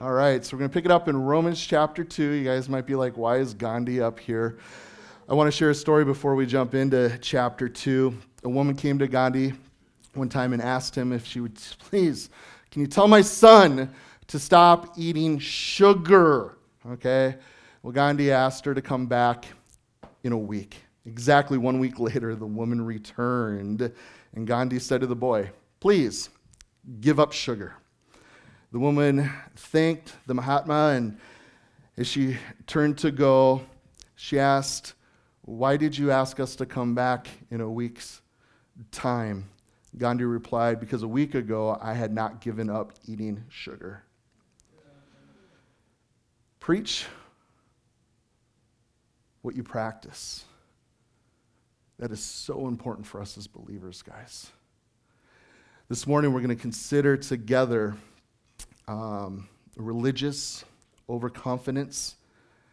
All right, so we're going to pick it up in Romans chapter 2. You guys might be like, why is Gandhi up here? I want to share a story before we jump into chapter 2. A woman came to Gandhi one time and asked him if she would please, can you tell my son to stop eating sugar? Okay. Well, Gandhi asked her to come back in a week. Exactly one week later, the woman returned, and Gandhi said to the boy, Please give up sugar. The woman thanked the Mahatma, and as she turned to go, she asked, Why did you ask us to come back in a week's time? Gandhi replied, Because a week ago I had not given up eating sugar. Preach what you practice. That is so important for us as believers, guys. This morning, we're going to consider together um, religious overconfidence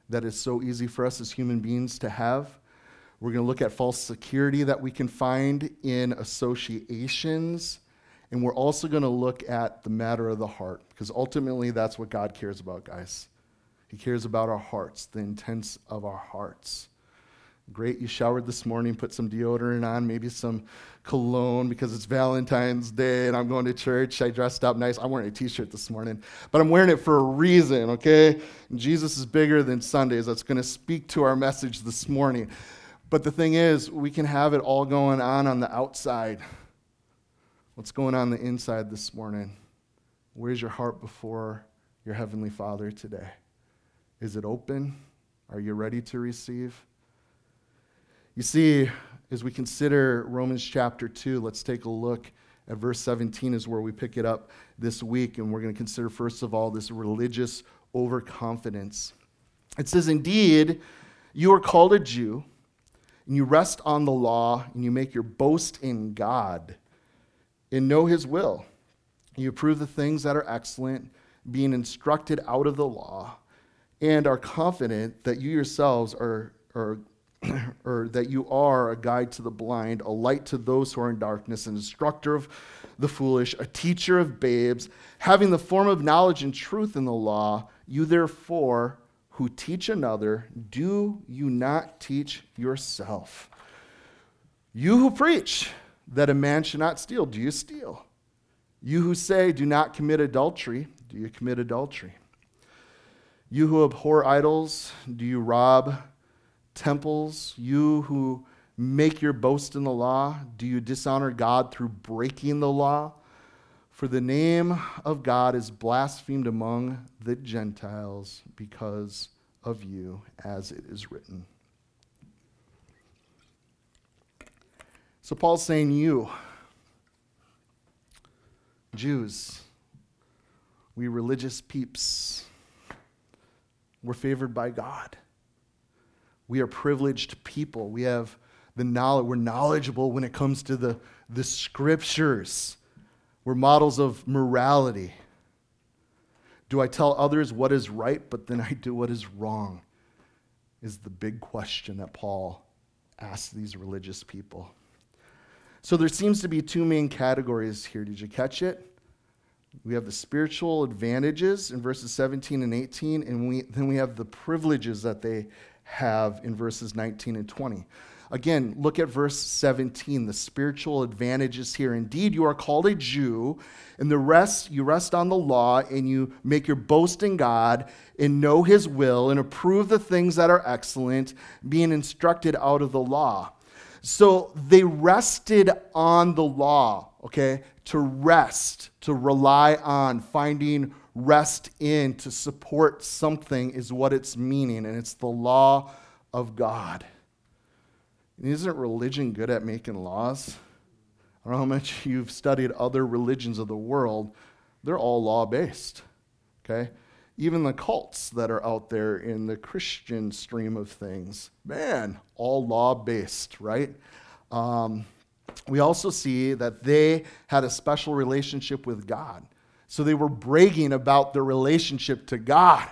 that is so easy for us as human beings to have. We're going to look at false security that we can find in associations. And we're also going to look at the matter of the heart, because ultimately that's what God cares about, guys. He cares about our hearts, the intents of our hearts. Great, you showered this morning, put some deodorant on, maybe some cologne because it's Valentine's Day and I'm going to church. I dressed up nice. I'm wearing a t shirt this morning, but I'm wearing it for a reason, okay? Jesus is bigger than Sundays. That's going to speak to our message this morning. But the thing is, we can have it all going on on the outside. What's going on the inside this morning? Where's your heart before your Heavenly Father today? Is it open? Are you ready to receive? You see, as we consider Romans chapter 2, let's take a look at verse 17, is where we pick it up this week. And we're going to consider, first of all, this religious overconfidence. It says, Indeed, you are called a Jew, and you rest on the law, and you make your boast in God, and know his will. You approve the things that are excellent, being instructed out of the law and are confident that you yourselves are, are or that you are a guide to the blind, a light to those who are in darkness, an instructor of the foolish, a teacher of babes, having the form of knowledge and truth in the law, you therefore who teach another, do you not teach yourself? You who preach that a man should not steal, do you steal? You who say, do not commit adultery, do you commit adultery? You who abhor idols, do you rob temples? You who make your boast in the law, do you dishonor God through breaking the law? For the name of God is blasphemed among the Gentiles because of you, as it is written. So Paul's saying, You, Jews, we religious peeps, we're favored by God. We are privileged people. We have the knowledge, we're knowledgeable when it comes to the, the scriptures. We're models of morality. Do I tell others what is right, but then I do what is wrong? Is the big question that Paul asks these religious people. So there seems to be two main categories here. Did you catch it? We have the spiritual advantages in verses 17 and 18, and we, then we have the privileges that they have in verses 19 and 20. Again, look at verse 17, the spiritual advantages here. Indeed, you are called a Jew, and the rest, you rest on the law, and you make your boast in God, and know his will, and approve the things that are excellent, being instructed out of the law. So they rested on the law, okay? To rest, to rely on, finding rest in, to support something is what it's meaning, and it's the law of God. And isn't religion good at making laws? I don't know how much you've studied other religions of the world, they're all law based, okay? Even the cults that are out there in the Christian stream of things, man, all law based, right? Um, we also see that they had a special relationship with God. So they were bragging about their relationship to God.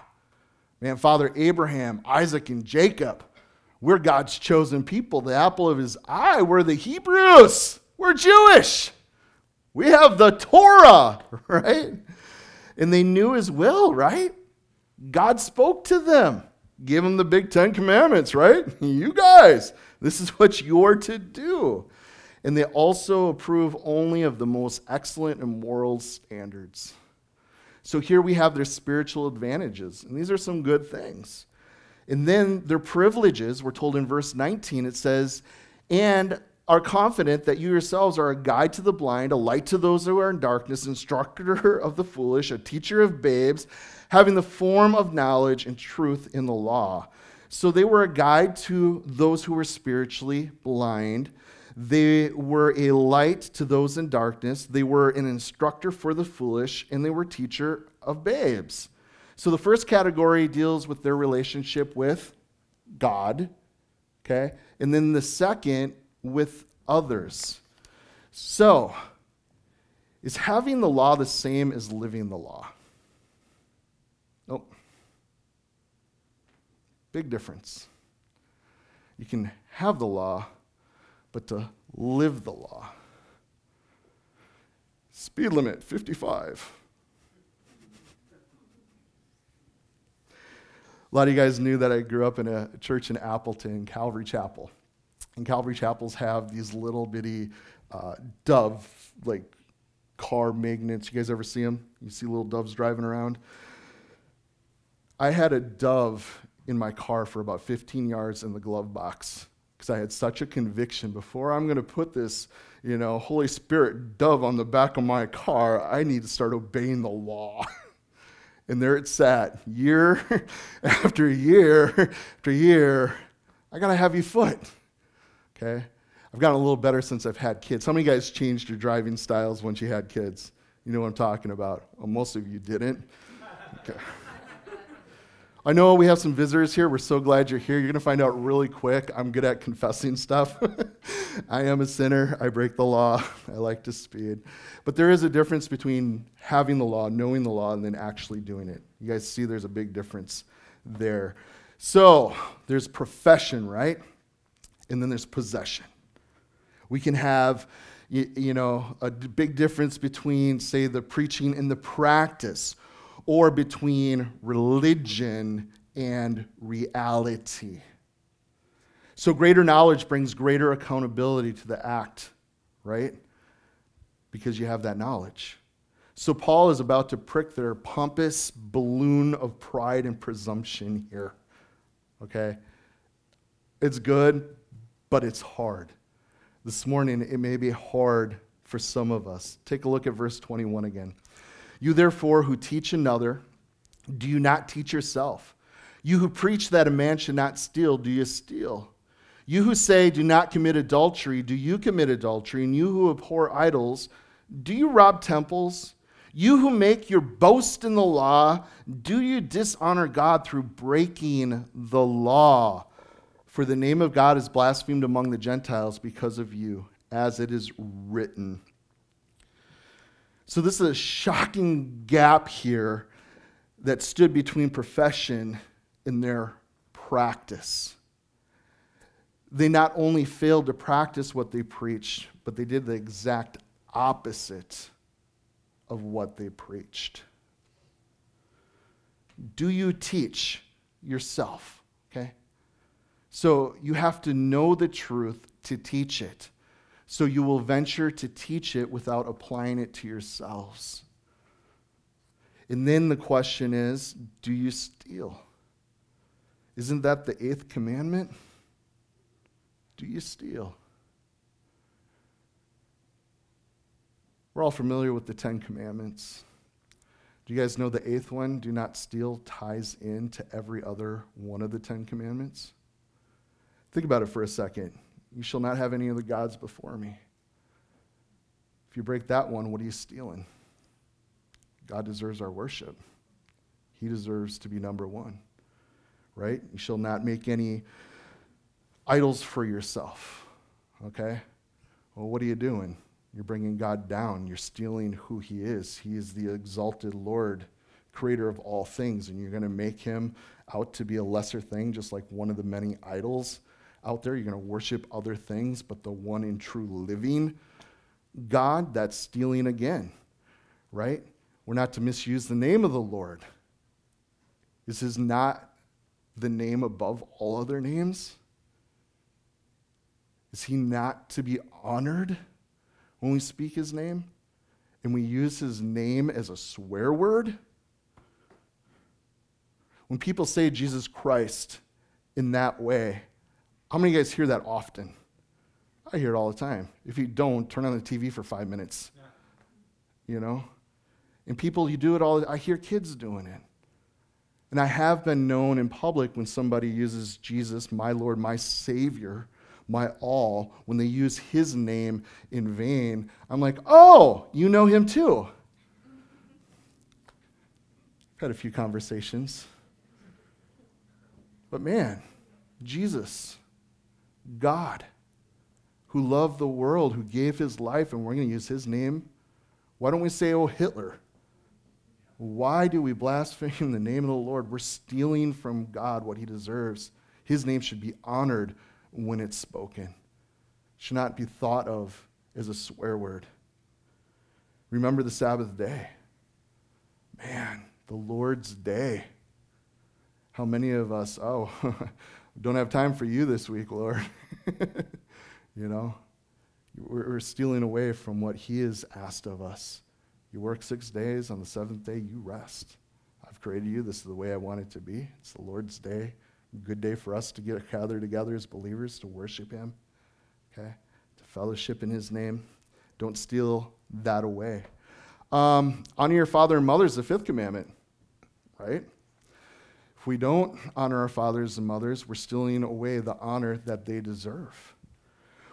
Man, Father Abraham, Isaac, and Jacob, we're God's chosen people, the apple of his eye. We're the Hebrews. We're Jewish. We have the Torah, right? and they knew his will, right? God spoke to them, give them the big Ten Commandments, right? You guys, this is what you're to do. And they also approve only of the most excellent and moral standards. So here we have their spiritual advantages, and these are some good things. And then their privileges, we're told in verse 19, it says, and are confident that you yourselves are a guide to the blind, a light to those who are in darkness, instructor of the foolish, a teacher of babes, having the form of knowledge and truth in the law. So they were a guide to those who were spiritually blind. They were a light to those in darkness. They were an instructor for the foolish, and they were teacher of babes. So the first category deals with their relationship with God, okay? And then the second with others. So, is having the law the same as living the law? Nope. Big difference. You can have the law, but to live the law. Speed limit 55. A lot of you guys knew that I grew up in a church in Appleton, Calvary Chapel. And Calvary Chapels have these little bitty uh, dove, like car magnets. You guys ever see them? You see little doves driving around? I had a dove in my car for about 15 yards in the glove box because I had such a conviction before I'm going to put this, you know, Holy Spirit dove on the back of my car, I need to start obeying the law. and there it sat, year after year after year. I got a heavy foot. Okay? I've gotten a little better since I've had kids. How many guys changed your driving styles once you had kids? You know what I'm talking about. Well, most of you didn't. Okay. I know we have some visitors here. We're so glad you're here. You're going to find out really quick. I'm good at confessing stuff. I am a sinner. I break the law. I like to speed. But there is a difference between having the law, knowing the law, and then actually doing it. You guys see there's a big difference there. So there's profession, right? and then there's possession. We can have, you, you know, a big difference between, say, the preaching and the practice, or between religion and reality. So, greater knowledge brings greater accountability to the act, right? Because you have that knowledge. So, Paul is about to prick their pompous balloon of pride and presumption here. Okay? It's good, but it's hard. This morning, it may be hard for some of us. Take a look at verse 21 again. You, therefore, who teach another, do you not teach yourself? You who preach that a man should not steal, do you steal? You who say, do not commit adultery, do you commit adultery? And you who abhor idols, do you rob temples? You who make your boast in the law, do you dishonor God through breaking the law? For the name of God is blasphemed among the Gentiles because of you, as it is written. So, this is a shocking gap here that stood between profession and their practice. They not only failed to practice what they preached, but they did the exact opposite of what they preached. Do you teach yourself? Okay? So you have to know the truth to teach it. So you will venture to teach it without applying it to yourselves. And then the question is do you steal? Isn't that the eighth commandment? Do you steal? We're all familiar with the Ten Commandments. Do you guys know the eighth one, do not steal, ties into every other one of the Ten Commandments? Think about it for a second. You shall not have any other gods before me. If you break that one, what are you stealing? God deserves our worship. He deserves to be number one, right? You shall not make any idols for yourself, okay? Well, what are you doing? You're bringing God down. You're stealing who He is. He is the exalted Lord, creator of all things, and you're going to make Him out to be a lesser thing, just like one of the many idols out there. You're going to worship other things, but the one in true living God, that's stealing again, right? We're not to misuse the name of the Lord. This Is not the name above all other names? Is he not to be honored when we speak his name and we use his name as a swear word? When people say Jesus Christ in that way, how many of you guys hear that often? I hear it all the time. If you don't, turn on the TV for five minutes. You know? And people, you do it all. I hear kids doing it. And I have been known in public when somebody uses Jesus, my Lord, my Savior, my all, when they use his name in vain, I'm like, oh, you know him too. Had a few conversations. But man, Jesus, God, who loved the world, who gave his life, and we're going to use his name. Why don't we say, oh, Hitler? Why do we blaspheme the name of the Lord? We're stealing from God what he deserves. His name should be honored when it's spoken, should not be thought of as a swear word. Remember the Sabbath day. Man, the Lord's day. How many of us, oh, don't have time for you this week, Lord? you know, we're stealing away from what He has asked of us. You work six days, on the seventh day, you rest. I've created you. This is the way I want it to be. It's the Lord's day. Good day for us to get gathered together as believers to worship Him, okay? To fellowship in His name. Don't steal that away. Um, honor your father and mother is the fifth commandment, right? If we don't honor our fathers and mothers, we're stealing away the honor that they deserve.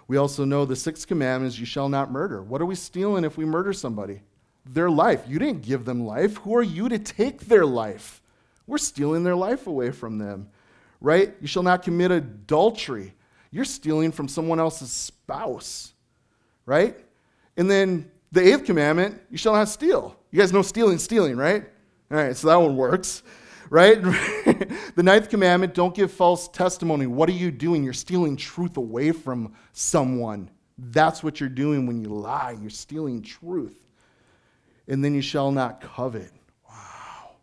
We also know the sixth commandment is you shall not murder. What are we stealing if we murder somebody? their life. You didn't give them life. Who are you to take their life? We're stealing their life away from them, right? You shall not commit adultery. You're stealing from someone else's spouse, right? And then the eighth commandment, you shall not steal. You guys know stealing, stealing, right? All right, so that one works, right? the ninth commandment, don't give false testimony. What are you doing? You're stealing truth away from someone. That's what you're doing when you lie. You're stealing truth and then you shall not covet. Wow.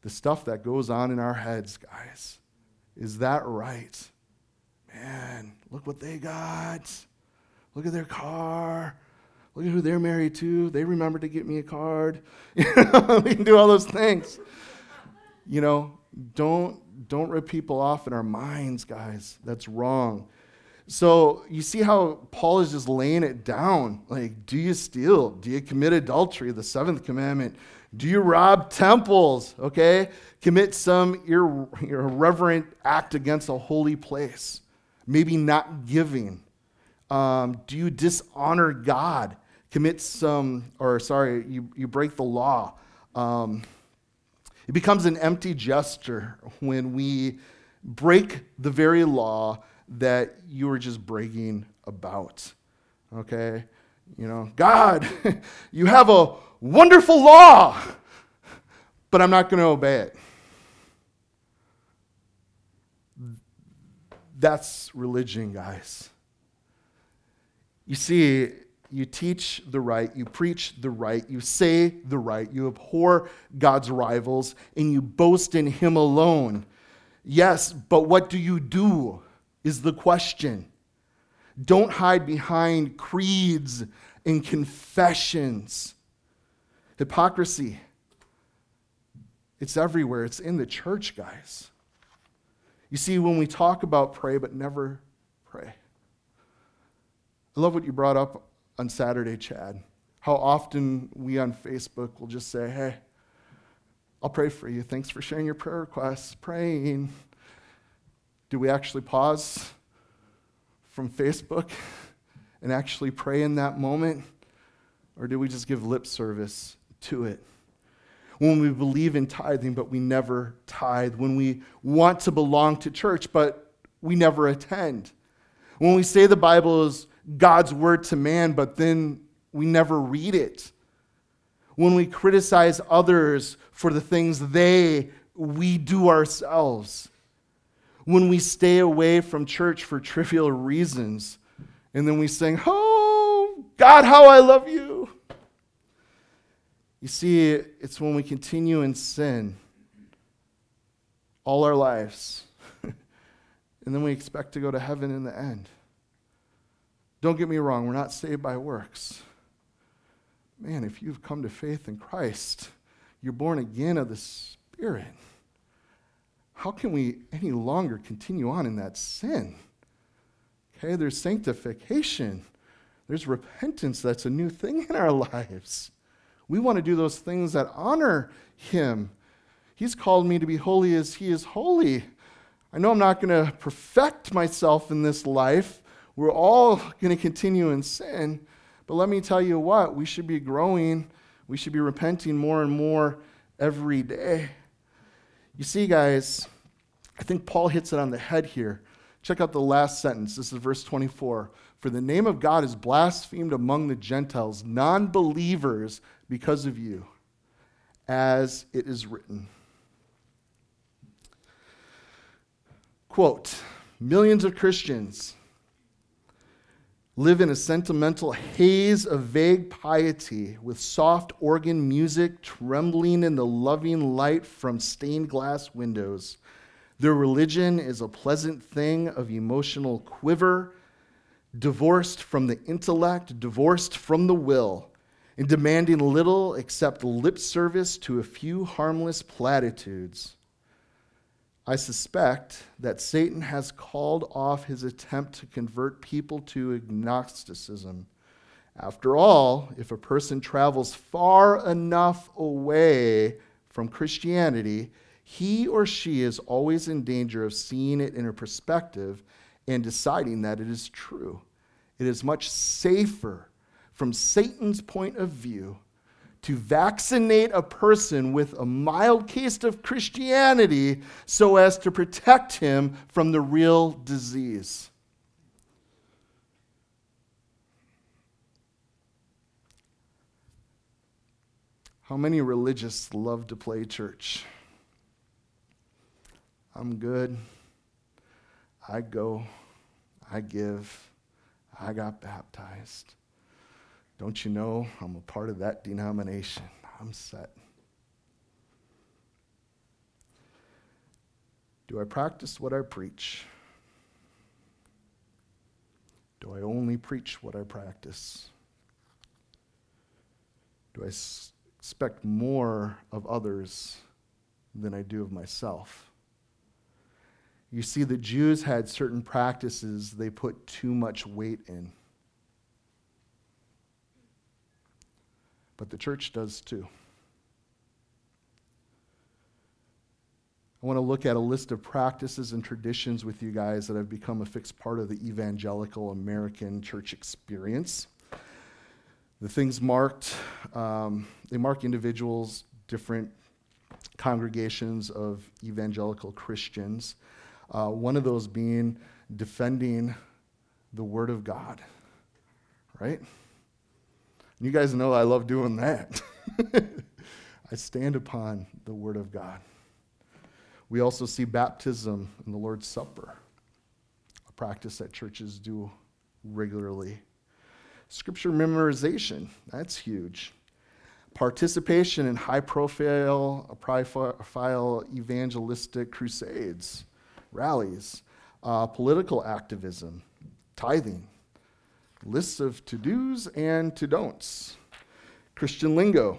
The stuff that goes on in our heads, guys. Is that right? Man, look what they got. Look at their car. Look at who they're married to. They remember to get me a card. we can do all those things. You know, don't don't rip people off in our minds, guys. That's wrong. So you see how Paul is just laying it down. Like, do you steal? Do you commit adultery? The seventh commandment. Do you rob temples? Okay? Commit some ir- irreverent act against a holy place. Maybe not giving. Um, do you dishonor God? Commit some, or sorry, you, you break the law. Um, it becomes an empty gesture when we break the very law that you were just bragging about. Okay? You know, God, you have a wonderful law, but I'm not going to obey it. That's religion, guys. You see, you teach the right, you preach the right, you say the right, you abhor God's rivals, and you boast in Him alone. Yes, but what do you do? is the question. Don't hide behind creeds and confessions. Hypocrisy. It's everywhere. It's in the church, guys. You see, when we talk about pray but never pray. I love what you brought up on Saturday, Chad. How often we on Facebook will just say, hey, I'll pray for you. Thanks for sharing your prayer requests. Praying. Do we actually pause from Facebook and actually pray in that moment? Or do we just give lip service to it? When we believe in tithing, but we never tithe. When we want to belong to church, but we never attend. When we say the Bible is God's word to man, but then we never read it. When we criticize others for the things they, we do ourselves when we stay away from church for trivial reasons and then we sing, Oh, God, how I love you. You see, it's when we continue in sin all our lives, and then we expect to go to heaven in the end. Don't get me wrong, we're not saved by works. Man, if you've come to faith in Christ, you're born again of the Spirit. How can we any longer continue on in that sin? Okay, there's sanctification, there's repentance. That's a new thing in our lives. We want to do those things that honor Him. He's called me to be holy as He is holy. I know I'm not going to perfect myself in this life. We're all going to continue in sin. But let me tell you what, we should be growing, we should be repenting more and more every day. You see, guys, I think Paul hits it on the head here. Check out the last sentence. This is verse 24. For the name of God is blasphemed among the Gentiles, non believers, because of you, as it is written. Quote Millions of Christians live in a sentimental haze of vague piety with soft organ music trembling in the loving light from stained glass windows. Their religion is a pleasant thing of emotional quiver, divorced from the intellect, divorced from the will, and demanding little except lip service to a few harmless platitudes. I suspect that Satan has called off his attempt to convert people to agnosticism. After all, if a person travels far enough away from Christianity, he or she is always in danger of seeing it in a perspective and deciding that it is true. It is much safer from Satan's point of view to vaccinate a person with a mild case of Christianity so as to protect him from the real disease. How many religious love to play church? I'm good. I go. I give. I got baptized. Don't you know I'm a part of that denomination? I'm set. Do I practice what I preach? Do I only preach what I practice? Do I s- expect more of others than I do of myself? You see, the Jews had certain practices they put too much weight in. But the church does too. I want to look at a list of practices and traditions with you guys that have become a fixed part of the evangelical American church experience. The things marked, um, they mark individuals, different congregations of evangelical Christians. Uh, one of those being defending the Word of God, right? You guys know I love doing that. I stand upon the Word of God. We also see baptism in the Lord's Supper, a practice that churches do regularly. Scripture memorization, that's huge. Participation in high profile, profile evangelistic crusades, rallies, uh, political activism, tithing, lists of to dos and to don'ts, Christian lingo,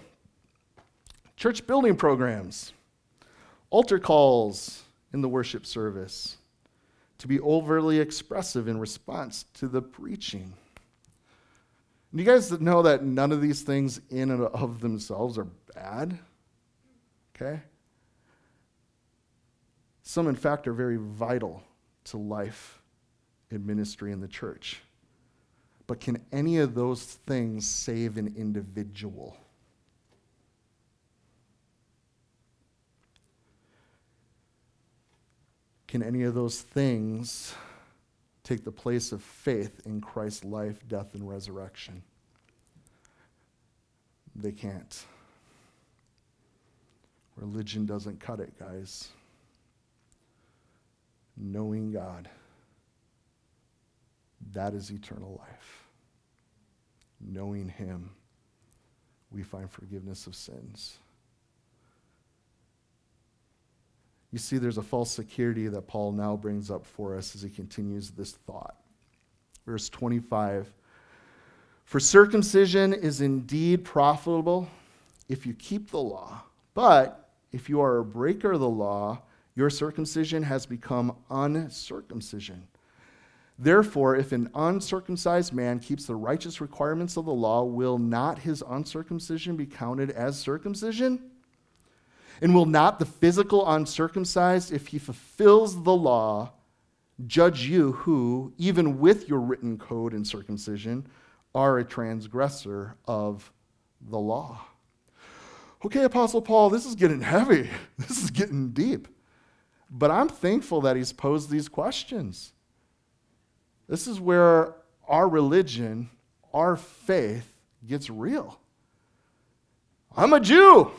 church building programs, altar calls in the worship service, to be overly expressive in response to the preaching. And you guys know that none of these things in and of themselves are bad? Okay? Some, in fact, are very vital to life in ministry in the church. But can any of those things save an individual? Can any of those things take the place of faith in Christ's life, death, and resurrection? They can't. Religion doesn't cut it, guys. Knowing God. That is eternal life. Knowing Him we find forgiveness of sins. You see, there's a false security that Paul now brings up for us as he continues this thought. Verse 25 For circumcision is indeed profitable if you keep the law, but if you are a breaker of the law, your circumcision has become uncircumcision. Therefore, if an uncircumcised man keeps the righteous requirements of the law, will not his uncircumcision be counted as circumcision? And will not the physical uncircumcised, if he fulfills the law, judge you who, even with your written code and circumcision, are a transgressor of the law? Okay, Apostle Paul, this is getting heavy. This is getting deep. But I'm thankful that he's posed these questions. This is where our religion, our faith gets real. I'm a Jew.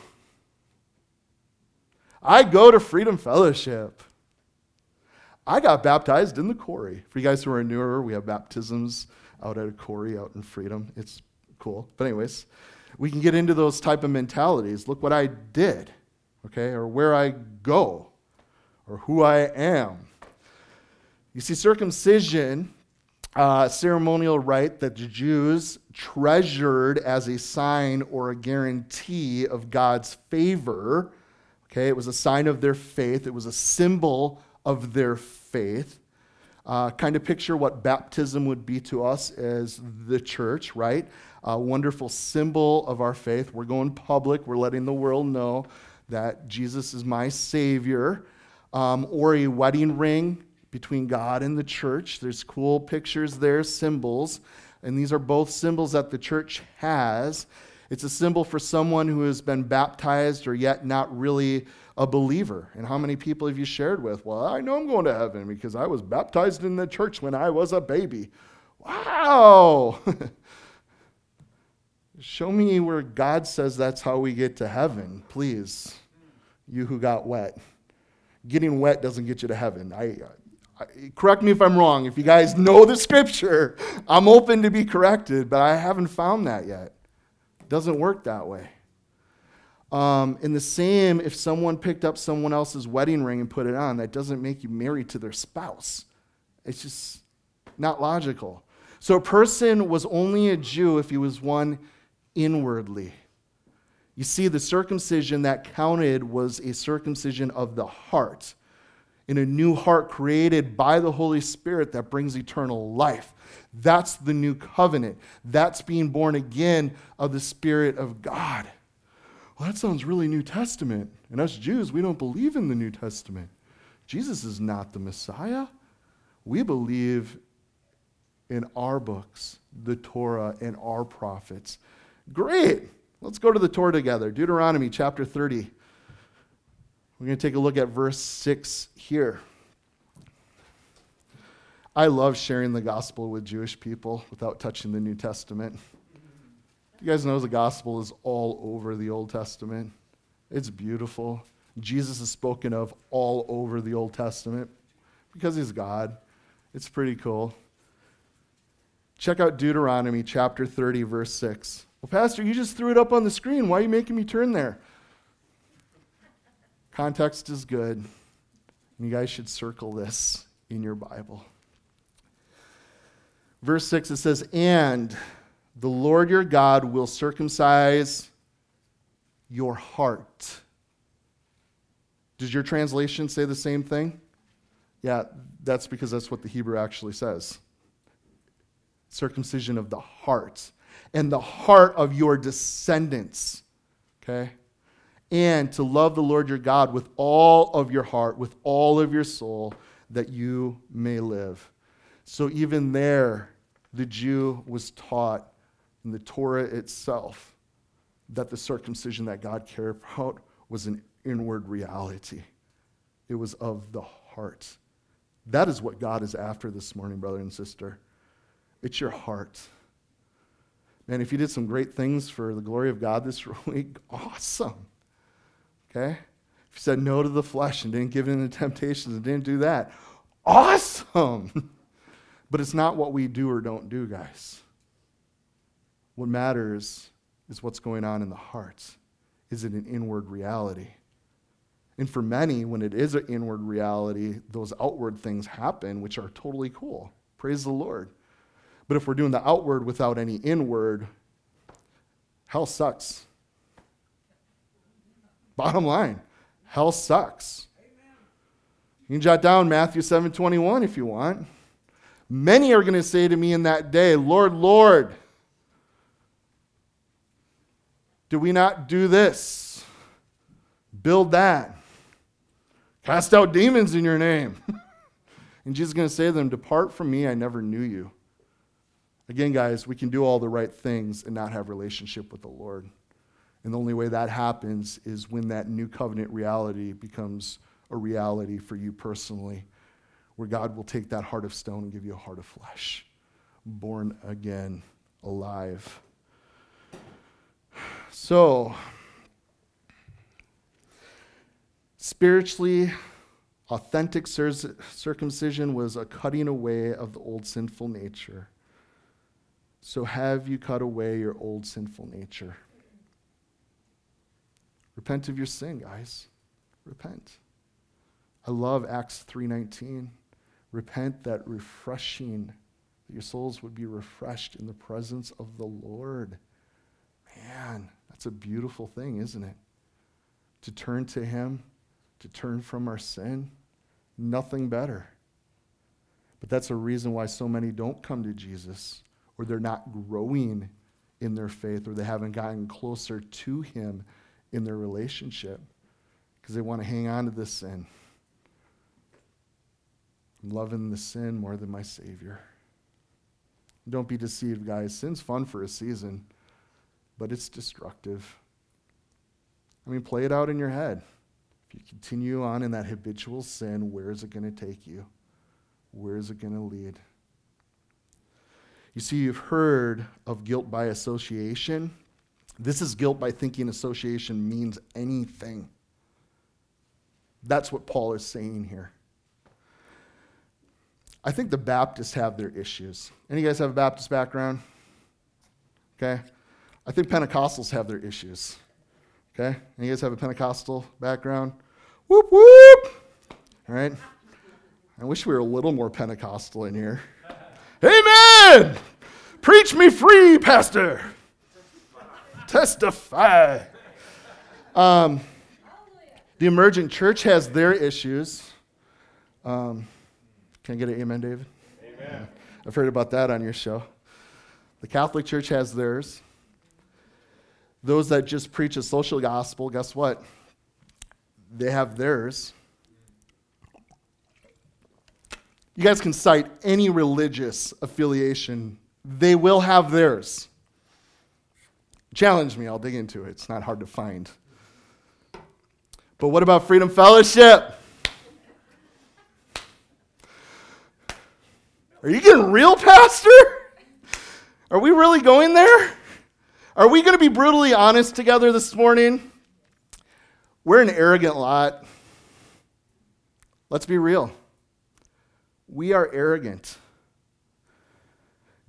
I go to Freedom Fellowship. I got baptized in the quarry. For you guys who are newer, we have baptisms out at a quarry out in Freedom. It's cool. But anyways, we can get into those type of mentalities. Look what I did, okay, or where I go, or who I am. You see, circumcision, uh, ceremonial rite that the Jews treasured as a sign or a guarantee of God's favor. Okay, it was a sign of their faith. It was a symbol of their faith. Uh, kind of picture what baptism would be to us as the church, right? A wonderful symbol of our faith. We're going public, we're letting the world know that Jesus is my Savior. Um, or a wedding ring between God and the church. There's cool pictures there, symbols. And these are both symbols that the church has. It's a symbol for someone who has been baptized or yet not really a believer. And how many people have you shared with? Well, I know I'm going to heaven because I was baptized in the church when I was a baby. Wow! Show me where God says that's how we get to heaven, please. You who got wet. Getting wet doesn't get you to heaven. I, correct me if I'm wrong. If you guys know the scripture, I'm open to be corrected, but I haven't found that yet. It doesn't work that way. Um, in the same, if someone picked up someone else's wedding ring and put it on, that doesn't make you married to their spouse. It's just not logical. So a person was only a Jew if he was one inwardly. You see, the circumcision that counted was a circumcision of the heart, in a new heart created by the Holy Spirit that brings eternal life. That's the new covenant. That's being born again of the Spirit of God. Well, that sounds really New Testament. And us Jews, we don't believe in the New Testament. Jesus is not the Messiah. We believe in our books, the Torah, and our prophets. Great. Let's go to the Torah together. Deuteronomy chapter 30. We're going to take a look at verse 6 here. I love sharing the gospel with Jewish people without touching the New Testament. You guys know the gospel is all over the Old Testament. It's beautiful. Jesus is spoken of all over the Old Testament because he's God. It's pretty cool. Check out Deuteronomy chapter 30, verse 6. Well, Pastor, you just threw it up on the screen. Why are you making me turn there? Context is good. You guys should circle this in your Bible. Verse 6 it says, And the Lord your God will circumcise your heart. Does your translation say the same thing? Yeah, that's because that's what the Hebrew actually says circumcision of the heart and the heart of your descendants. Okay? And to love the Lord your God with all of your heart, with all of your soul, that you may live. So even there, the Jew was taught in the Torah itself that the circumcision that God cared about was an inward reality. It was of the heart. That is what God is after this morning, brother and sister. It's your heart. Man, if you did some great things for the glory of God this week, awesome. Okay? If you said no to the flesh and didn't give in to temptations and didn't do that, awesome. but it's not what we do or don't do, guys. What matters is what's going on in the heart. Is it an inward reality? And for many, when it is an inward reality, those outward things happen, which are totally cool. Praise the Lord. But if we're doing the outward without any inward, hell sucks. Bottom line, hell sucks. You can jot down Matthew 7 21 if you want. Many are going to say to me in that day, Lord, Lord, do we not do this? Build that. Cast out demons in your name. and Jesus is going to say to them, Depart from me, I never knew you. Again, guys, we can do all the right things and not have relationship with the Lord. And the only way that happens is when that new covenant reality becomes a reality for you personally, where God will take that heart of stone and give you a heart of flesh, born again, alive. So, spiritually, authentic circumcision was a cutting away of the old sinful nature. So, have you cut away your old sinful nature? Repent of your sin, guys. Repent. I love Acts 3:19. Repent that refreshing that your souls would be refreshed in the presence of the Lord. Man, that's a beautiful thing, isn't it? To turn to him, to turn from our sin, nothing better. But that's a reason why so many don't come to Jesus or they're not growing in their faith or they haven't gotten closer to him in their relationship because they want to hang on to this sin. I'm loving the sin more than my Savior. Don't be deceived, guys. Sin's fun for a season, but it's destructive. I mean, play it out in your head. If you continue on in that habitual sin, where is it going to take you? Where is it going to lead? You see, you've heard of guilt by association. This is guilt by thinking association means anything. That's what Paul is saying here. I think the Baptists have their issues. Any guys have a Baptist background? Okay. I think Pentecostals have their issues. Okay. Any guys have a Pentecostal background? Whoop whoop. All right. I wish we were a little more Pentecostal in here. Amen. Preach me free, Pastor. Testify. Um, the emergent church has their issues. Um, can I get an amen, David? Amen. I've heard about that on your show. The Catholic Church has theirs. Those that just preach a social gospel, guess what? They have theirs. You guys can cite any religious affiliation, they will have theirs. Challenge me, I'll dig into it. It's not hard to find. But what about Freedom Fellowship? Are you getting real, Pastor? Are we really going there? Are we going to be brutally honest together this morning? We're an arrogant lot. Let's be real. We are arrogant.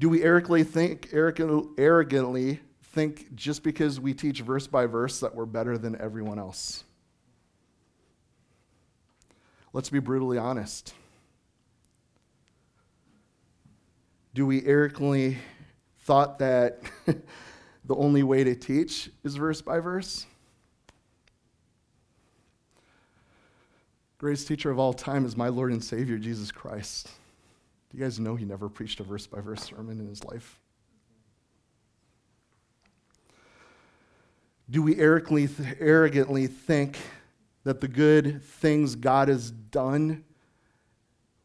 Do we arrogantly think, arrogantly think just because we teach verse by verse that we're better than everyone else? Let's be brutally honest. Do we arrogantly thought that the only way to teach is verse by verse? Greatest teacher of all time is my Lord and Savior, Jesus Christ. Do you guys know he never preached a verse by verse sermon in his life? Do we arrogantly, think that the good things God has done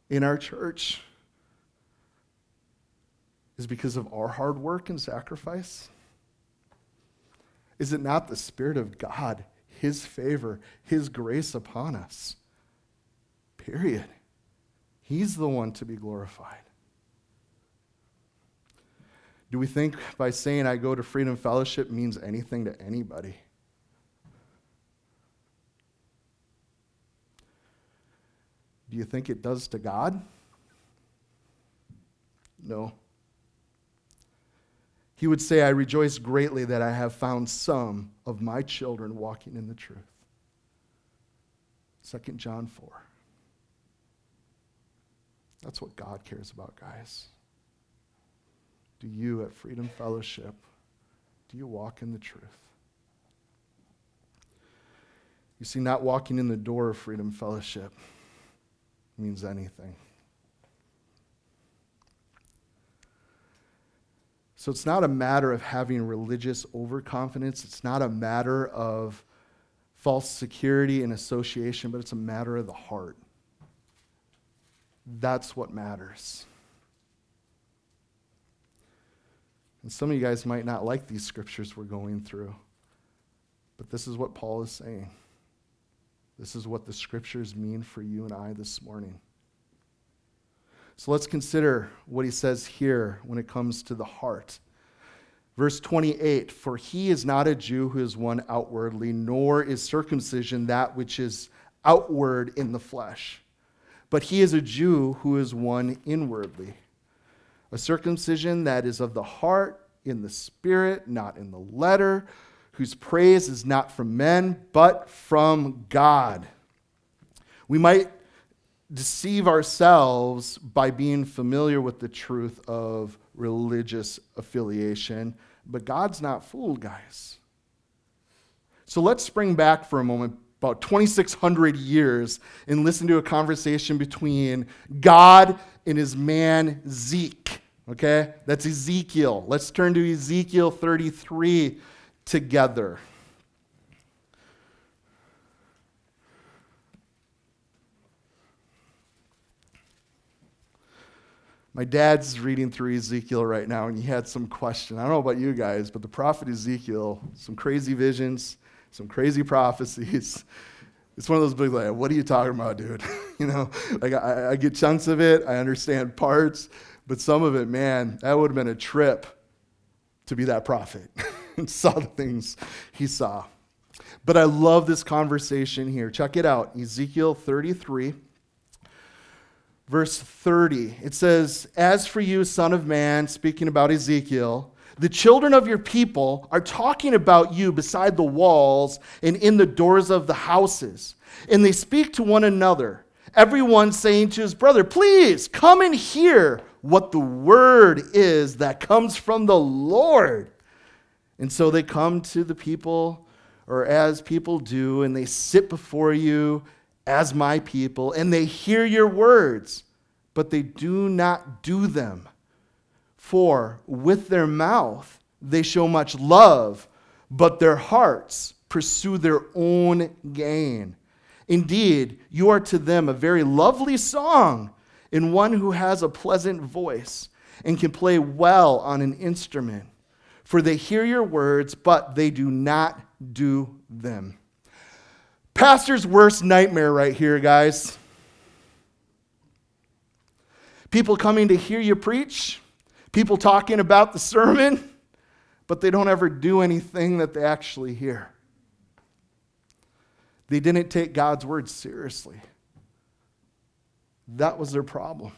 in our church is because of our hard work and sacrifice? Is it not the Spirit of God, His favor, His grace upon us? Period. He's the one to be glorified. Do we think by saying I go to Freedom Fellowship means anything to anybody? Do you think it does to God? No. he would say, I rejoice greatly that I have found some of my children walking in the truth. 2 John 4. That's what God cares about, guys. Do you at Freedom Fellowship, do you walk in the truth? You see, not walking in the door of Freedom Fellowship means anything. So it's not a matter of having religious overconfidence. It's not a matter of false security and association, but it's a matter of the heart. That's what matters. And some of you guys might not like these scriptures we're going through, but this is what Paul is saying. This is what the scriptures mean for you and I this morning. So let's consider what he says here when it comes to the heart. Verse 28 For he is not a Jew who is one outwardly, nor is circumcision that which is outward in the flesh, but he is a Jew who is one inwardly. A circumcision that is of the heart, in the spirit, not in the letter, whose praise is not from men, but from God. We might deceive ourselves by being familiar with the truth of religious affiliation, but God's not fooled, guys. So let's spring back for a moment about 2,600 years and listen to a conversation between God and his man Zeke. Okay? That's Ezekiel. Let's turn to Ezekiel 33 together. My dad's reading through Ezekiel right now, and he had some question. I don't know about you guys, but the prophet Ezekiel, some crazy visions, some crazy prophecies. It's one of those big, like, what are you talking about, dude? you know, like I, I get chunks of it, I understand parts, but some of it, man, that would have been a trip to be that prophet and saw the things he saw. But I love this conversation here. Check it out Ezekiel 33 verse 30. It says, As for you, Son of Man, speaking about Ezekiel, the children of your people are talking about you beside the walls and in the doors of the houses. And they speak to one another, everyone saying to his brother, Please come and hear what the word is that comes from the Lord. And so they come to the people, or as people do, and they sit before you as my people, and they hear your words, but they do not do them. For with their mouth they show much love, but their hearts pursue their own gain. Indeed, you are to them a very lovely song, and one who has a pleasant voice and can play well on an instrument. For they hear your words, but they do not do them. Pastor's worst nightmare, right here, guys. People coming to hear you preach, people talking about the sermon, but they don't ever do anything that they actually hear. They didn't take God's word seriously. That was their problem.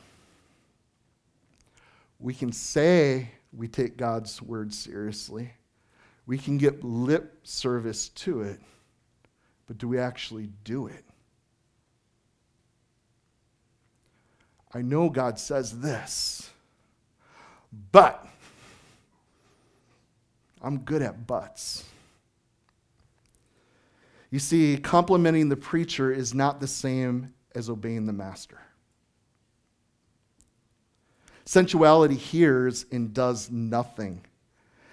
We can say we take God's word seriously, we can get lip service to it but do we actually do it? I know God says this, but I'm good at buts. You see, complimenting the preacher is not the same as obeying the master. Sensuality hears and does nothing.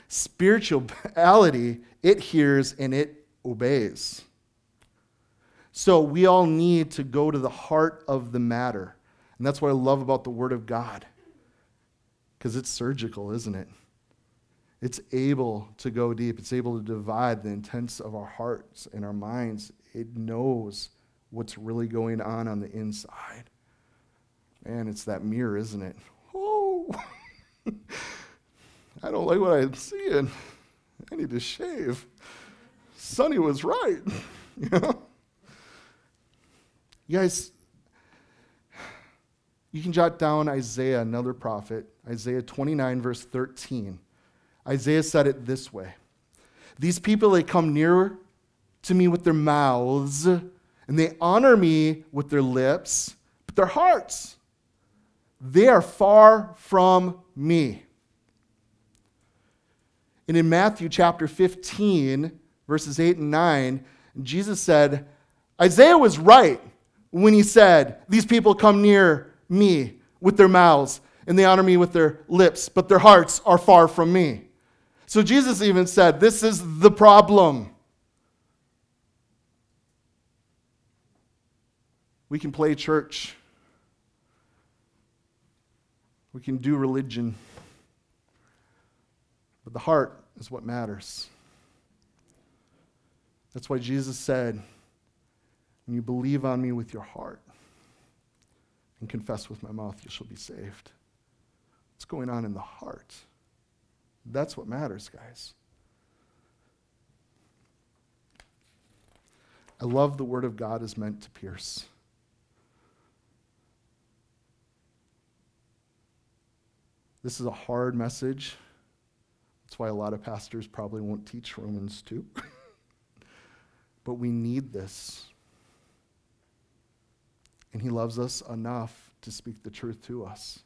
Spirituality, it hears and it obeys. So we all need to go to the heart of the matter. And that's what I love about the Word of God. Because it's surgical, isn't it? It's able to go deep. It's able to divide the intents of our hearts and our minds. It knows what's really going on on the inside. Man, it's that mirror, isn't it? Oh, I don't like what I'm seeing. I need to shave. Sonny was right. you know? You guys, you can jot down Isaiah, another prophet, Isaiah 29, verse 13. Isaiah said it this way These people, they come near to me with their mouths, and they honor me with their lips, but their hearts, they are far from me. And in Matthew chapter 15, verses 8 and 9, Jesus said, Isaiah was right when he said, These people come near me with their mouths, and they honor me with their lips, but their hearts are far from me. So Jesus even said, This is the problem. We can play church, we can do religion, but the heart is what matters. That's why Jesus said, When you believe on me with your heart and confess with my mouth, you shall be saved. What's going on in the heart? That's what matters, guys. I love the word of God is meant to pierce. This is a hard message. That's why a lot of pastors probably won't teach Romans 2. but we need this. And He loves us enough to speak the truth to us.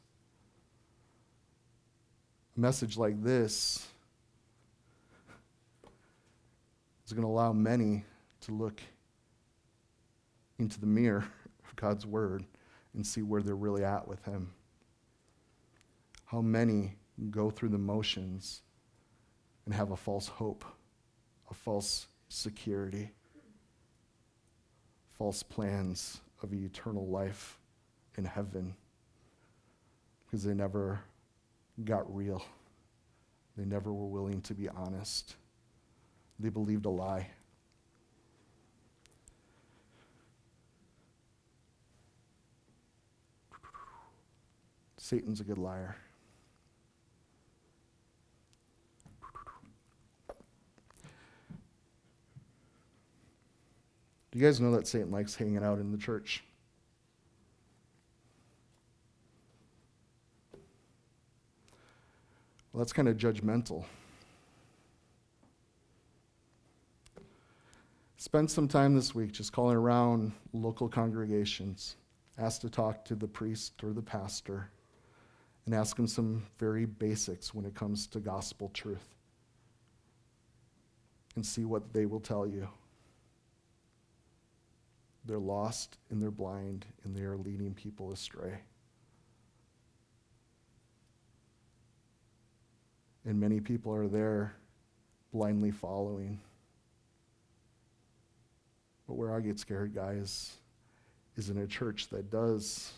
A message like this is going to allow many to look into the mirror of God's Word and see where they're really at with Him. How many go through the motions and have a false hope, a false security, false plans of eternal life in heaven because they never got real. They never were willing to be honest. They believed a lie. Satan's a good liar. You guys know that Satan likes hanging out in the church? Well, that's kind of judgmental. Spend some time this week just calling around local congregations. Ask to talk to the priest or the pastor and ask them some very basics when it comes to gospel truth and see what they will tell you. They're lost and they're blind and they are leading people astray. And many people are there blindly following. But where I get scared, guys, is in a church that does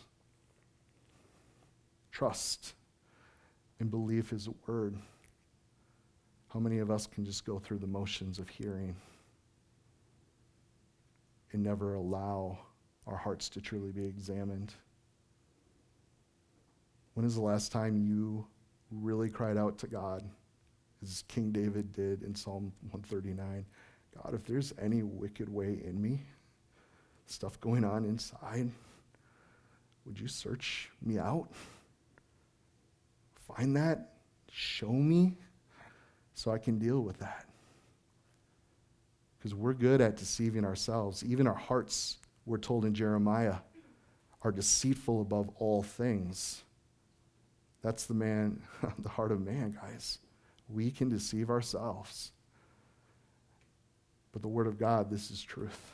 trust and believe His word. How many of us can just go through the motions of hearing and never allow our hearts to truly be examined? When is the last time you really cried out to God, as King David did in Psalm 139 God, if there's any wicked way in me, stuff going on inside, would you search me out? Find that, show me, so I can deal with that. Because we're good at deceiving ourselves. Even our hearts, we're told in Jeremiah, are deceitful above all things. That's the man, the heart of man, guys. We can deceive ourselves. But the Word of God, this is truth.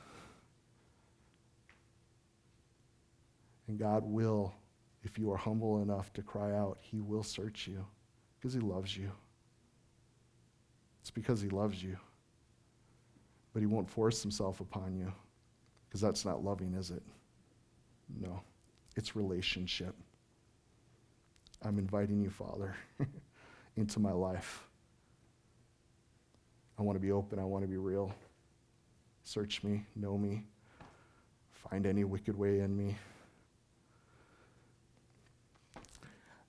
And God will, if you are humble enough to cry out, He will search you because He loves you. It's because He loves you. But He won't force Himself upon you because that's not loving, is it? No, it's relationship. I'm inviting you, Father, into my life. I want to be open. I want to be real. Search me, know me, find any wicked way in me. I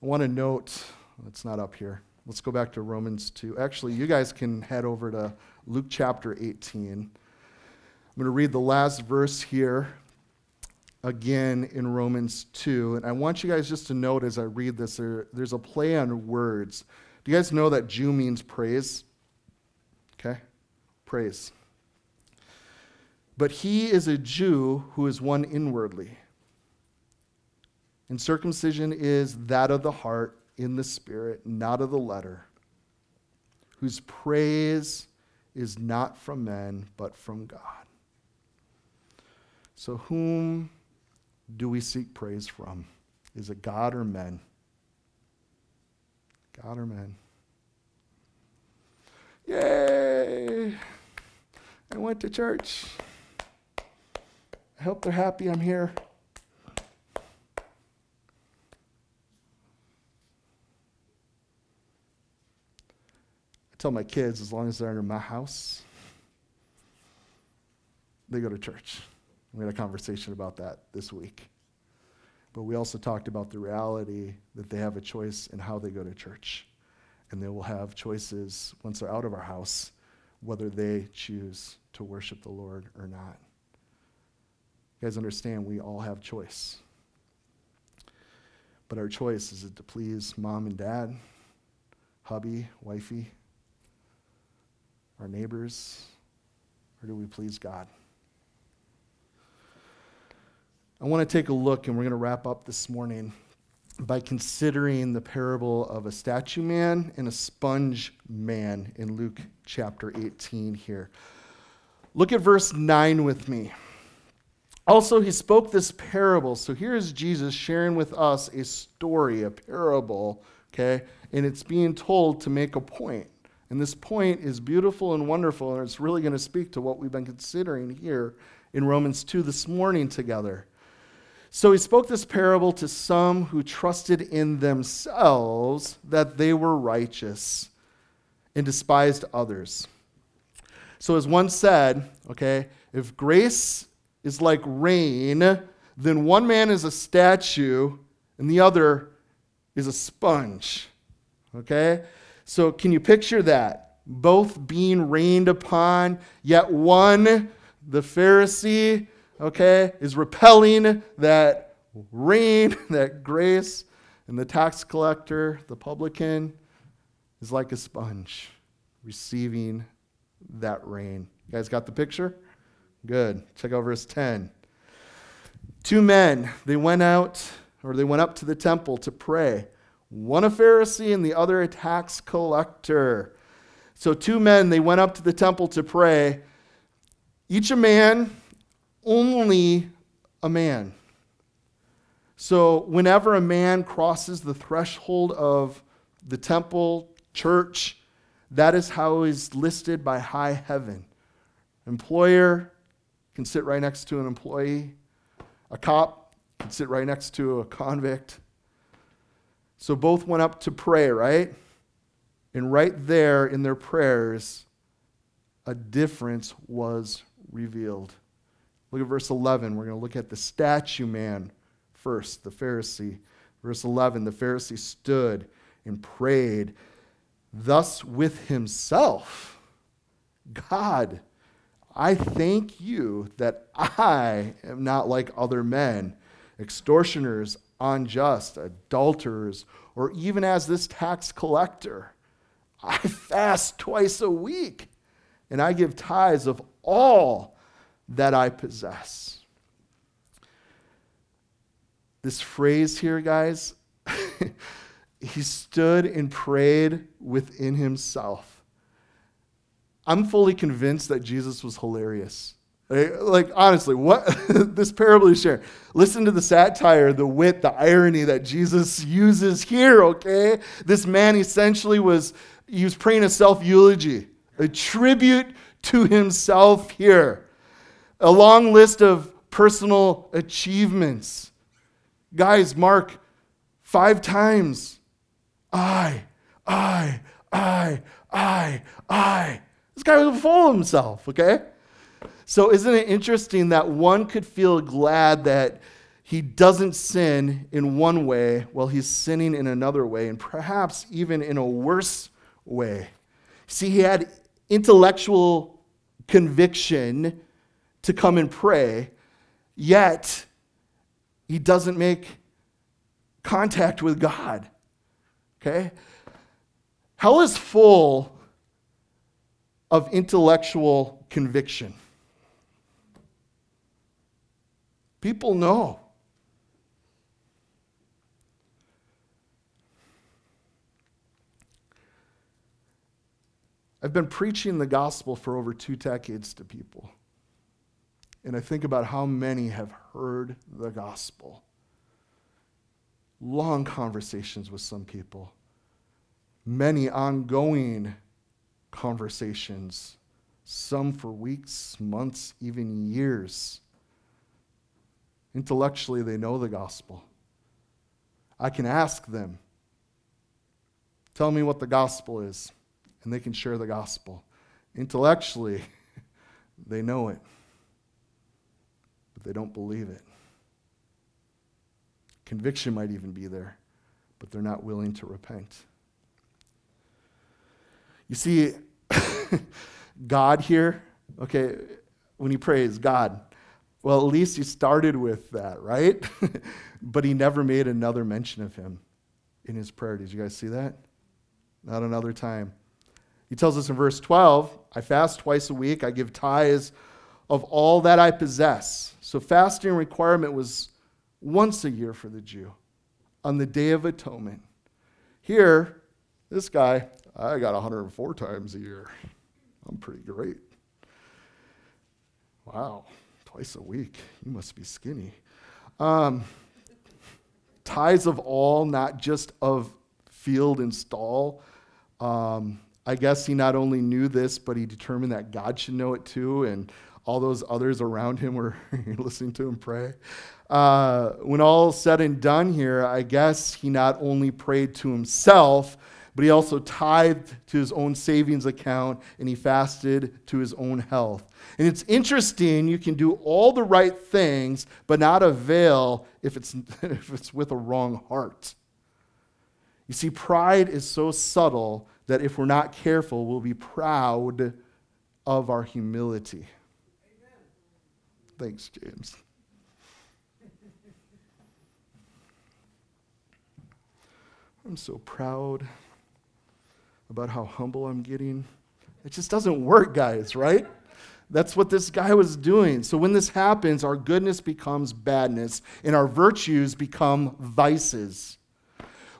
want to note, it's not up here. Let's go back to Romans 2. Actually, you guys can head over to Luke chapter 18. I'm going to read the last verse here again in Romans 2. And I want you guys just to note as I read this, there, there's a play on words Do you guys know that Jew means praise? Okay? Praise. But he is a Jew who is one inwardly. And circumcision is that of the heart in the spirit, not of the letter, whose praise is not from men, but from God. So, whom do we seek praise from? Is it God or men? God or men? Yay! I went to church. I hope they're happy I'm here. Tell my kids, as long as they're in my house, they go to church. We had a conversation about that this week. But we also talked about the reality that they have a choice in how they go to church. And they will have choices once they're out of our house whether they choose to worship the Lord or not. You guys understand we all have choice. But our choice is it to please mom and dad, hubby, wifey, our neighbors, or do we please God? I want to take a look, and we're going to wrap up this morning by considering the parable of a statue man and a sponge man in Luke chapter 18 here. Look at verse 9 with me. Also, he spoke this parable. So here is Jesus sharing with us a story, a parable, okay? And it's being told to make a point. And this point is beautiful and wonderful, and it's really going to speak to what we've been considering here in Romans 2 this morning together. So he spoke this parable to some who trusted in themselves that they were righteous and despised others. So, as one said, okay, if grace is like rain, then one man is a statue and the other is a sponge. Okay? So, can you picture that? Both being rained upon, yet one, the Pharisee, okay, is repelling that rain, that grace, and the tax collector, the publican, is like a sponge receiving that rain. You guys got the picture? Good. Check out verse 10. Two men, they went out, or they went up to the temple to pray. One a Pharisee and the other a tax collector. So, two men, they went up to the temple to pray, each a man only a man. So, whenever a man crosses the threshold of the temple, church, that is how he's listed by high heaven. Employer can sit right next to an employee, a cop can sit right next to a convict. So, both went up to pray, right? And right there in their prayers, a difference was revealed. Look at verse 11. We're going to look at the statue man first, the Pharisee. Verse 11 the Pharisee stood and prayed, thus with himself God, I thank you that I am not like other men, extortioners, unjust, adulterers, or even as this tax collector. I fast twice a week, and I give tithes of all that I possess. This phrase here, guys, he stood and prayed within himself. I'm fully convinced that Jesus was hilarious. Like, honestly, what this parable is sharing. Listen to the satire, the wit, the irony that Jesus uses here, okay? This man essentially was, he was praying a self eulogy, a tribute to himself here a long list of personal achievements. Guys, mark five times I, I, I, I, I. This guy was full of himself, okay? So, isn't it interesting that one could feel glad that he doesn't sin in one way while he's sinning in another way, and perhaps even in a worse way? See, he had intellectual conviction to come and pray, yet he doesn't make contact with God. Okay? Hell is full of intellectual conviction. People know. I've been preaching the gospel for over two decades to people. And I think about how many have heard the gospel. Long conversations with some people, many ongoing conversations, some for weeks, months, even years. Intellectually, they know the gospel. I can ask them, tell me what the gospel is, and they can share the gospel. Intellectually, they know it, but they don't believe it. Conviction might even be there, but they're not willing to repent. You see, God here, okay, when he prays, God, well, at least he started with that, right? but he never made another mention of him in his prayer. Did you guys see that? Not another time. He tells us in verse 12 I fast twice a week, I give tithes of all that I possess. So fasting requirement was once a year for the Jew on the Day of Atonement. Here, this guy, I got 104 times a year. I'm pretty great. Wow, twice a week. You must be skinny. Um, tithes of all, not just of field and stall. Um, I guess he not only knew this, but he determined that God should know it too, and all those others around him were listening to him pray. Uh, when all said and done here, I guess he not only prayed to himself, but he also tithed to his own savings account and he fasted to his own health. And it's interesting, you can do all the right things, but not avail if it's, if it's with a wrong heart. You see, pride is so subtle that if we're not careful, we'll be proud of our humility. Amen. Thanks, James. I'm so proud about how humble I'm getting. It just doesn't work, guys, right? That's what this guy was doing. So when this happens, our goodness becomes badness and our virtues become vices.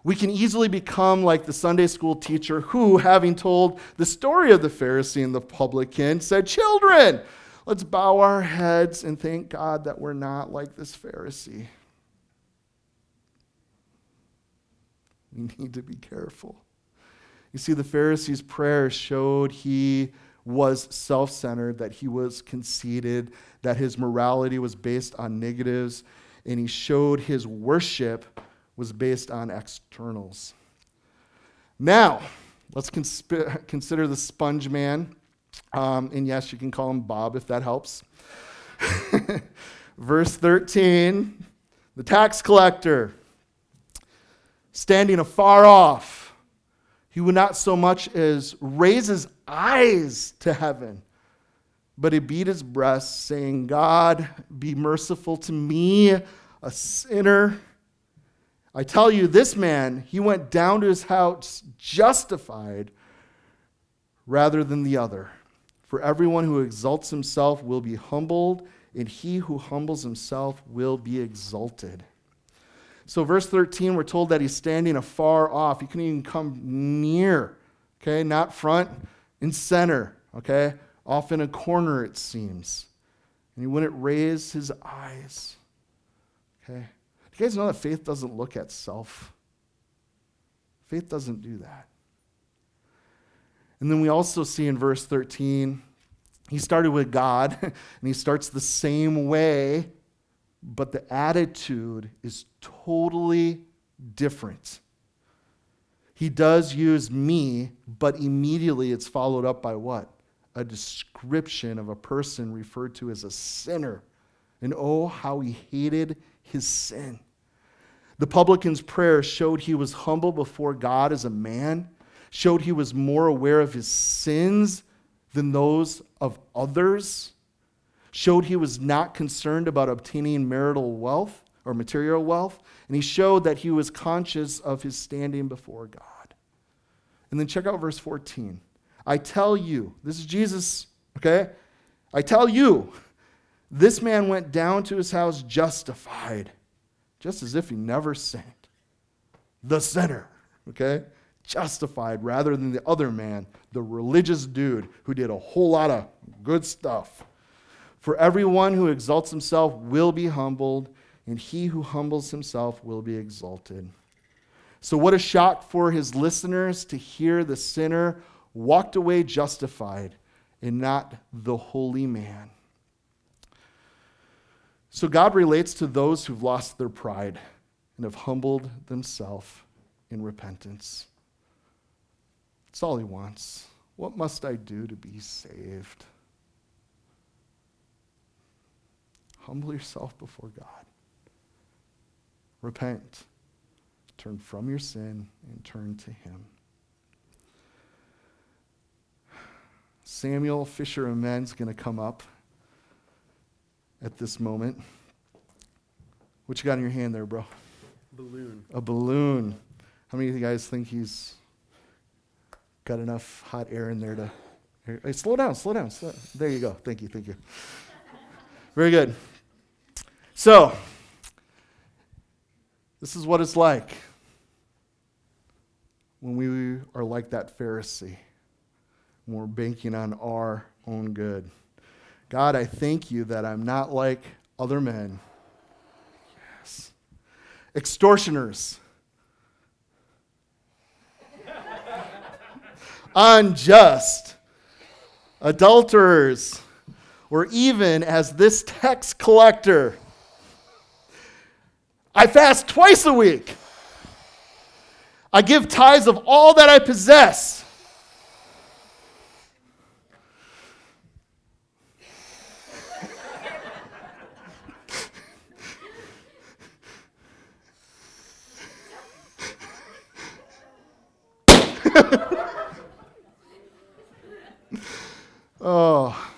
We can easily become like the Sunday school teacher who, having told the story of the Pharisee and the publican, said, Children, let's bow our heads and thank God that we're not like this Pharisee. We need to be careful. You see, the Pharisee's prayer showed he was self centered, that he was conceited, that his morality was based on negatives, and he showed his worship was based on externals. Now, let's consp- consider the sponge man. Um, and yes, you can call him Bob if that helps. Verse 13 the tax collector, standing afar off he would not so much as raise his eyes to heaven, but he beat his breast, saying, God, be merciful to me, a sinner. I tell you, this man, he went down to his house justified rather than the other. For everyone who exalts himself will be humbled, and he who humbles himself will be exalted. So, verse 13, we're told that he's standing afar off. He couldn't even come near, okay? Not front and center, okay? Off in a corner, it seems. And he wouldn't raise his eyes, okay? Do you guys know that faith doesn't look at self? Faith doesn't do that. And then we also see in verse 13, he started with God, and he starts the same way but the attitude is totally different. He does use me, but immediately it's followed up by what? A description of a person referred to as a sinner. And oh, how he hated his sin. The publican's prayer showed he was humble before God as a man, showed he was more aware of his sins than those of others showed he was not concerned about obtaining marital wealth or material wealth, and he showed that he was conscious of his standing before God. And then check out verse 14. I tell you, this is Jesus, okay? I tell you, this man went down to his house justified, just as if he never sinned. The sinner, okay? Justified rather than the other man, the religious dude who did a whole lot of good stuff. For everyone who exalts himself will be humbled, and he who humbles himself will be exalted. So, what a shock for his listeners to hear the sinner walked away justified and not the holy man. So, God relates to those who've lost their pride and have humbled themselves in repentance. That's all he wants. What must I do to be saved? Humble yourself before God. Repent. Turn from your sin and turn to Him. Samuel Fisher Amen's going to come up at this moment. What you got in your hand there, bro? Balloon. A balloon. How many of you guys think he's got enough hot air in there to. Hey, slow down, slow down, slow down. There you go. Thank you, thank you. Very good. So, this is what it's like when we are like that Pharisee, when we're banking on our own good. God, I thank you that I'm not like other men. Yes. Extortioners. Unjust. Adulterers. Or even as this tax collector. I fast twice a week. I give tithes of all that I possess. oh.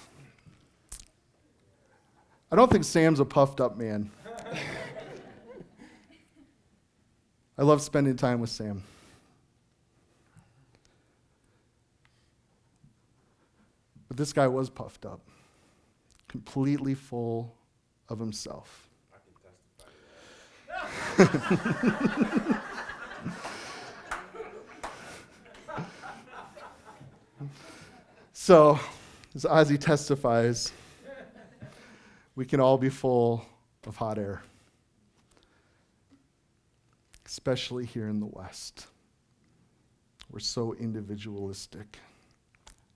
I don't think Sam's a puffed up man. I love spending time with Sam. But this guy was puffed up, completely full of himself. so, as Ozzy testifies, we can all be full of hot air especially here in the West. We're so individualistic.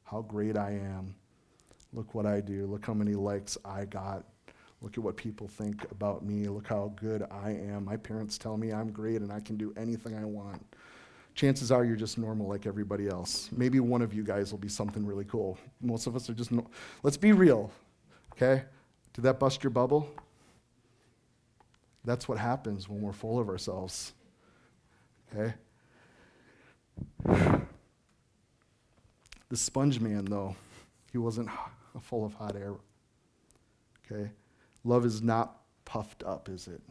How great I am. Look what I do. Look how many likes I got. Look at what people think about me. Look how good I am. My parents tell me I'm great and I can do anything I want. Chances are you're just normal like everybody else. Maybe one of you guys will be something really cool. Most of us are just, no- let's be real, okay? Did that bust your bubble? That's what happens when we're full of ourselves. Okay? The sponge man, though, he wasn't full of hot air. Okay? Love is not puffed up, is it?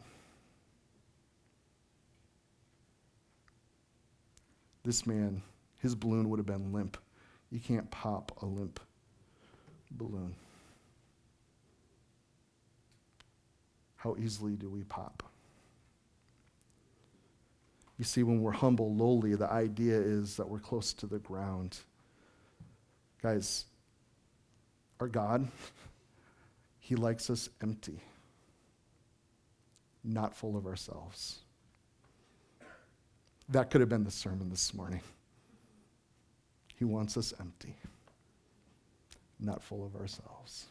This man, his balloon would have been limp. You can't pop a limp balloon. How easily do we pop? You see, when we're humble, lowly, the idea is that we're close to the ground. Guys, our God, He likes us empty, not full of ourselves. That could have been the sermon this morning. He wants us empty, not full of ourselves.